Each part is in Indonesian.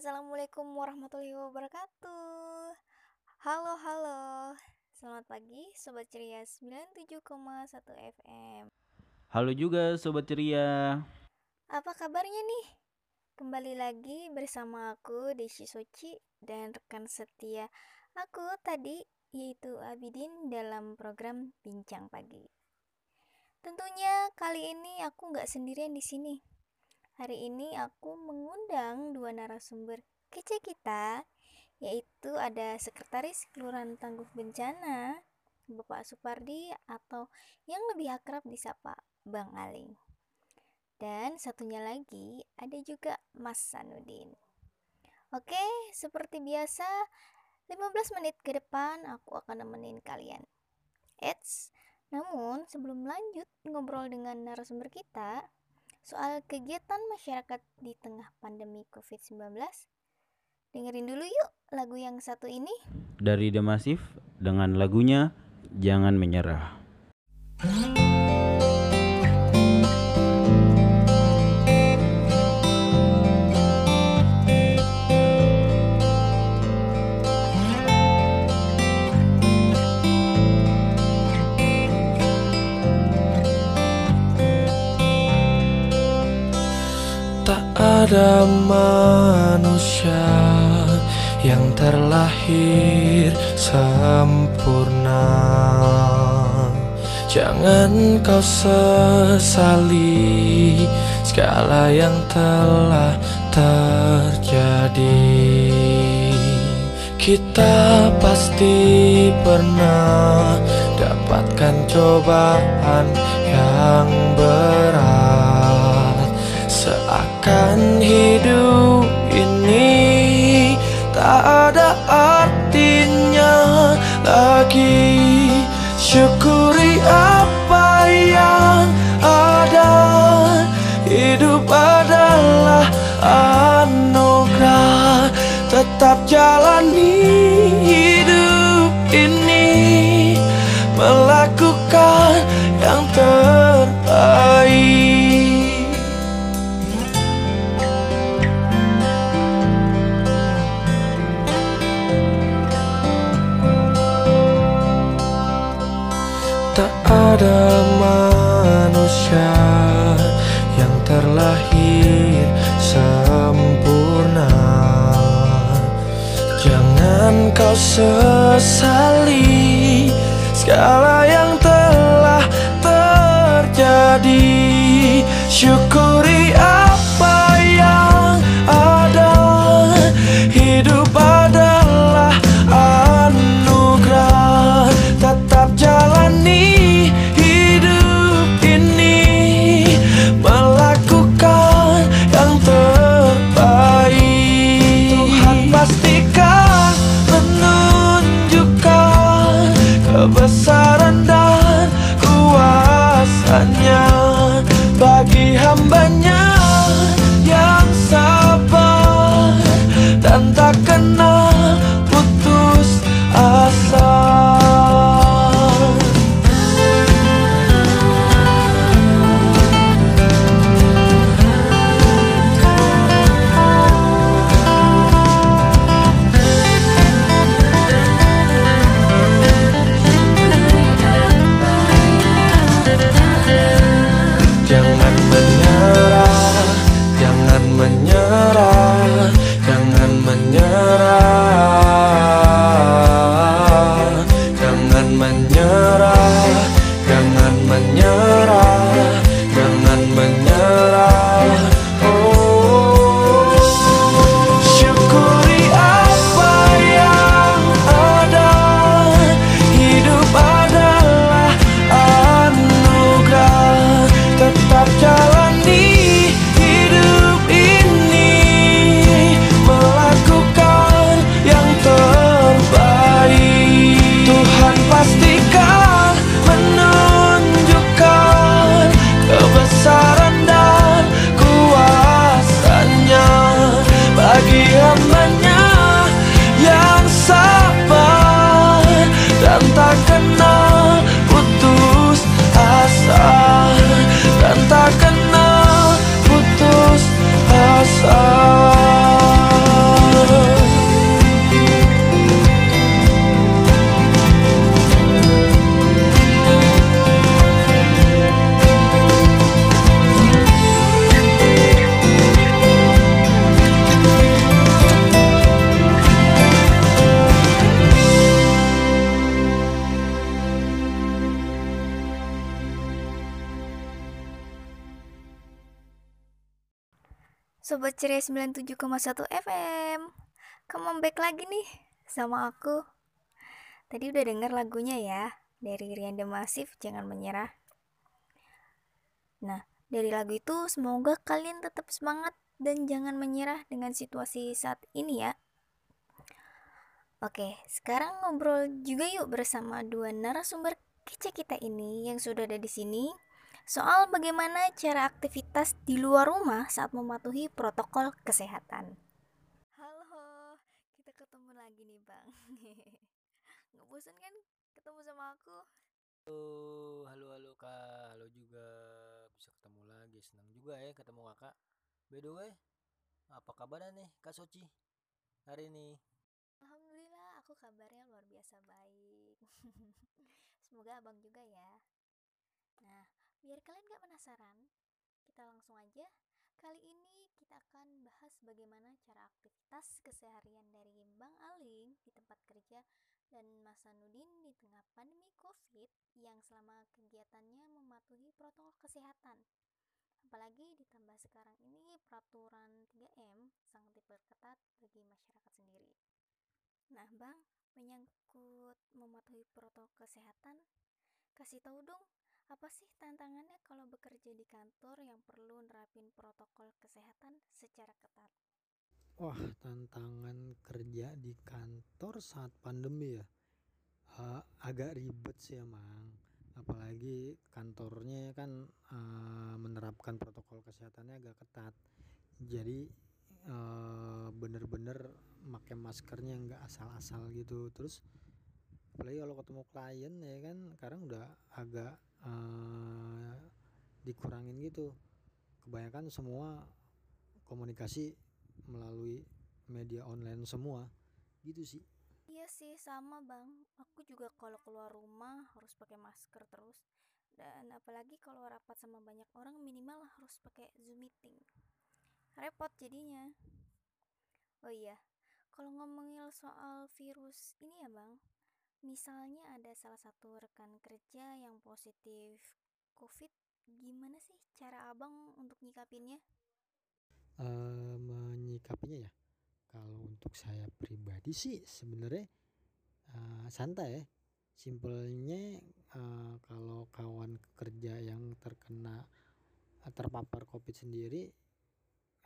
Assalamualaikum warahmatullahi wabarakatuh Halo halo Selamat pagi Sobat Ceria 97,1 FM Halo juga Sobat Ceria Apa kabarnya nih? Kembali lagi bersama aku Desi Soci dan rekan setia aku tadi yaitu Abidin dalam program Bincang Pagi. Tentunya kali ini aku nggak sendirian di sini. Hari ini aku mengundang dua narasumber kece kita, yaitu ada Sekretaris Kelurahan Tangguh Bencana, Bapak Supardi atau yang lebih akrab disapa Bang Aling. Dan satunya lagi ada juga Mas Sanudin. Oke, seperti biasa 15 menit ke depan aku akan nemenin kalian. Eits, namun sebelum lanjut ngobrol dengan narasumber kita, soal kegiatan masyarakat di tengah pandemi COVID-19. Dengerin dulu yuk lagu yang satu ini. Dari The Massive dengan lagunya Jangan Menyerah. Ada manusia yang terlahir sempurna. Jangan kau sesali segala yang telah terjadi. Kita pasti pernah dapatkan cobaan yang berat sesali segala yang telah terjadi Syukuri and the Sobat Ceria 97,1 FM Come back lagi nih sama aku. Tadi udah denger lagunya ya Dari Rian Massive, Jangan Menyerah. Nah, dari lagu itu semoga kalian tetap semangat dan jangan menyerah dengan situasi saat ini ya. Oke, sekarang ngobrol juga yuk bersama dua narasumber kece kita ini yang sudah ada di sini soal bagaimana cara aktivitas di luar rumah saat mematuhi protokol kesehatan. Halo, kita ketemu lagi nih bang. Nggak bosan kan ketemu sama aku? Halo, halo, halo kak, halo juga bisa ketemu lagi, senang juga ya ketemu kakak. By the way, apa kabarnya nih kak Soci hari ini? Alhamdulillah, aku kabarnya luar biasa baik. Semoga abang juga ya. Nah, Biar kalian gak penasaran, kita langsung aja. Kali ini kita akan bahas bagaimana cara aktivitas keseharian dari Bang Aling di tempat kerja dan Mas Sanudin di tengah pandemi COVID yang selama kegiatannya mematuhi protokol kesehatan. Apalagi ditambah sekarang ini peraturan 3M sangat diperketat bagi masyarakat sendiri. Nah, Bang, menyangkut mematuhi protokol kesehatan, kasih tahu dong apa sih tantangannya kalau bekerja di kantor yang perlu nerapin protokol kesehatan secara ketat? Wah, tantangan kerja di kantor saat pandemi ya. Uh, agak ribet sih emang. Apalagi kantornya kan uh, menerapkan protokol kesehatannya agak ketat. Jadi uh, bener-bener pakai maskernya nggak asal-asal gitu. Terus apalagi kalau ketemu klien ya kan sekarang udah agak uh, dikurangin gitu. Kebanyakan semua komunikasi melalui media online semua. Gitu sih. Iya sih sama bang. Aku juga kalau keluar rumah harus pakai masker terus. Dan apalagi kalau rapat sama banyak orang minimal harus pakai zoom meeting. Repot jadinya. Oh iya kalau ngomongin soal virus ini ya bang misalnya ada salah satu rekan kerja yang positif COVID, gimana sih cara abang untuk nyikapinnya? Uh, menyikapinya ya, kalau untuk saya pribadi sih sebenarnya uh, santai ya. Simpelnya uh, kalau kawan kerja yang terkena terpapar COVID sendiri,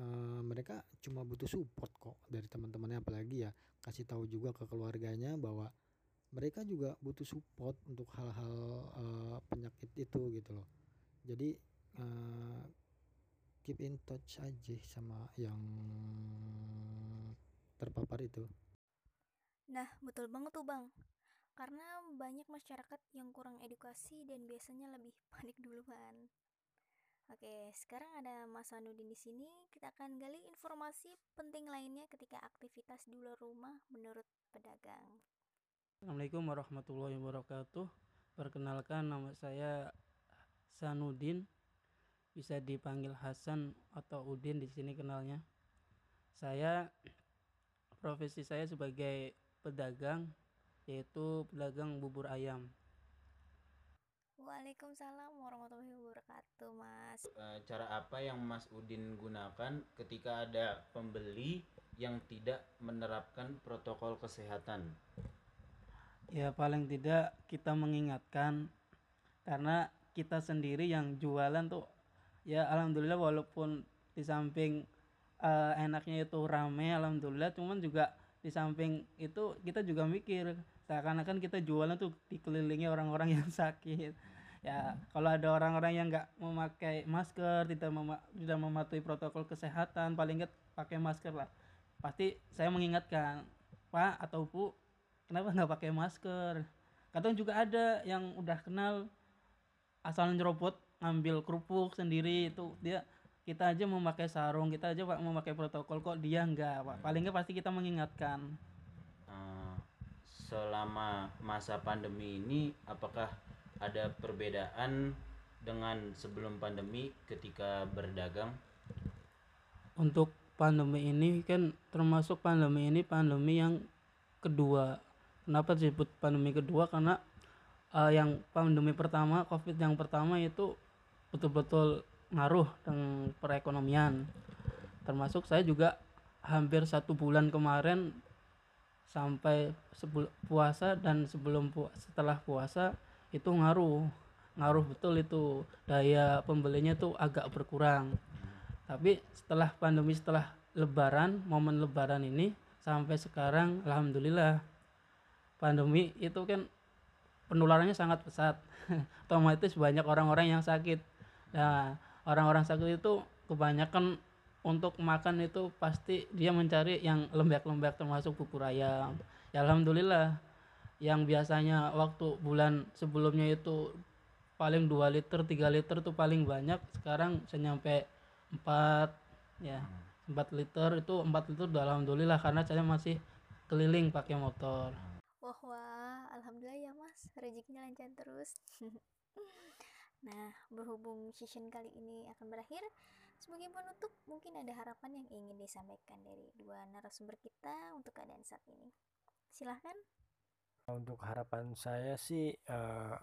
uh, mereka cuma butuh support kok dari teman-temannya apalagi ya kasih tahu juga ke keluarganya bahwa mereka juga butuh support untuk hal-hal uh, penyakit itu gitu loh jadi uh, keep in touch aja sama yang terpapar itu nah betul banget tuh bang karena banyak masyarakat yang kurang edukasi dan biasanya lebih panik duluan Oke, sekarang ada Mas Anudin di sini. Kita akan gali informasi penting lainnya ketika aktivitas di luar rumah menurut pedagang. Assalamualaikum warahmatullahi wabarakatuh. Perkenalkan nama saya Sanudin. Bisa dipanggil Hasan atau Udin di sini kenalnya. Saya profesi saya sebagai pedagang yaitu pedagang bubur ayam. Waalaikumsalam warahmatullahi wabarakatuh, Mas. Eh, cara apa yang Mas Udin gunakan ketika ada pembeli yang tidak menerapkan protokol kesehatan? Ya paling tidak kita mengingatkan karena kita sendiri yang jualan tuh ya alhamdulillah walaupun di samping uh, enaknya itu rame alhamdulillah cuman juga di samping itu kita juga mikir seakan-akan kita jualan tuh dikelilingi orang-orang yang sakit. Ya kalau ada orang-orang yang nggak memakai masker tidak mem tidak mematuhi protokol kesehatan paling nggak pakai masker lah. Pasti saya mengingatkan pak atau bu kenapa nggak pakai masker? Kadang juga ada yang udah kenal asal nyerobot ngambil kerupuk sendiri itu dia kita aja memakai sarung kita aja pak memakai protokol kok dia enggak pak? Paling nggak pasti kita mengingatkan. Uh, selama masa pandemi ini apakah ada perbedaan dengan sebelum pandemi ketika berdagang? Untuk pandemi ini kan termasuk pandemi ini pandemi yang kedua kenapa disebut pandemi kedua karena uh, yang pandemi pertama covid yang pertama itu betul-betul ngaruh dengan perekonomian. Termasuk saya juga hampir satu bulan kemarin sampai sebelum puasa dan sebelum pu setelah puasa itu ngaruh. Ngaruh betul itu. Daya pembelinya tuh agak berkurang. Tapi setelah pandemi setelah lebaran momen lebaran ini sampai sekarang alhamdulillah pandemi itu kan penularannya sangat pesat. Otomatis banyak orang-orang yang sakit. Nah orang-orang sakit itu kebanyakan untuk makan itu pasti dia mencari yang lembek-lembek termasuk bubur ayam ya alhamdulillah. Yang biasanya waktu bulan sebelumnya itu paling 2 liter 3 liter tuh paling banyak. Sekarang bisa nyampe 4 ya 4 liter. Itu 4 liter udah alhamdulillah karena saya masih keliling pakai motor Wah alhamdulillah ya mas, rezekinya lancar terus. nah, berhubung season kali ini akan berakhir, sebagai penutup mungkin ada harapan yang ingin disampaikan dari dua narasumber kita untuk keadaan saat ini. Silahkan. Untuk harapan saya sih uh,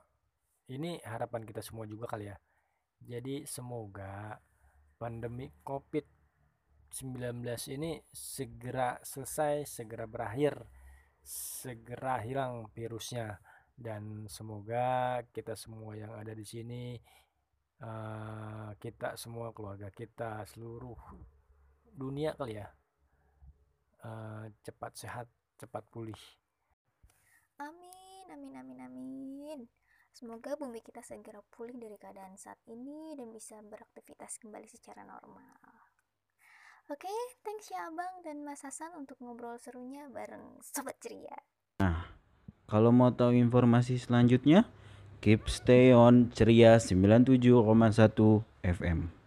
ini harapan kita semua juga kali ya. Jadi semoga pandemi COVID-19 ini segera selesai, segera berakhir segera hilang virusnya. Dan semoga kita semua yang ada di sini uh, kita semua keluarga kita seluruh dunia kali ya uh, cepat sehat cepat pulih. Amin amin amin amin. Semoga bumi kita segera pulih dari keadaan saat ini dan bisa beraktivitas kembali secara normal. Oke, okay, thanks ya Abang dan Mas Hasan untuk ngobrol serunya bareng Sobat Ceria. Nah, kalau mau tahu informasi selanjutnya, keep stay on Ceria 97,1 FM.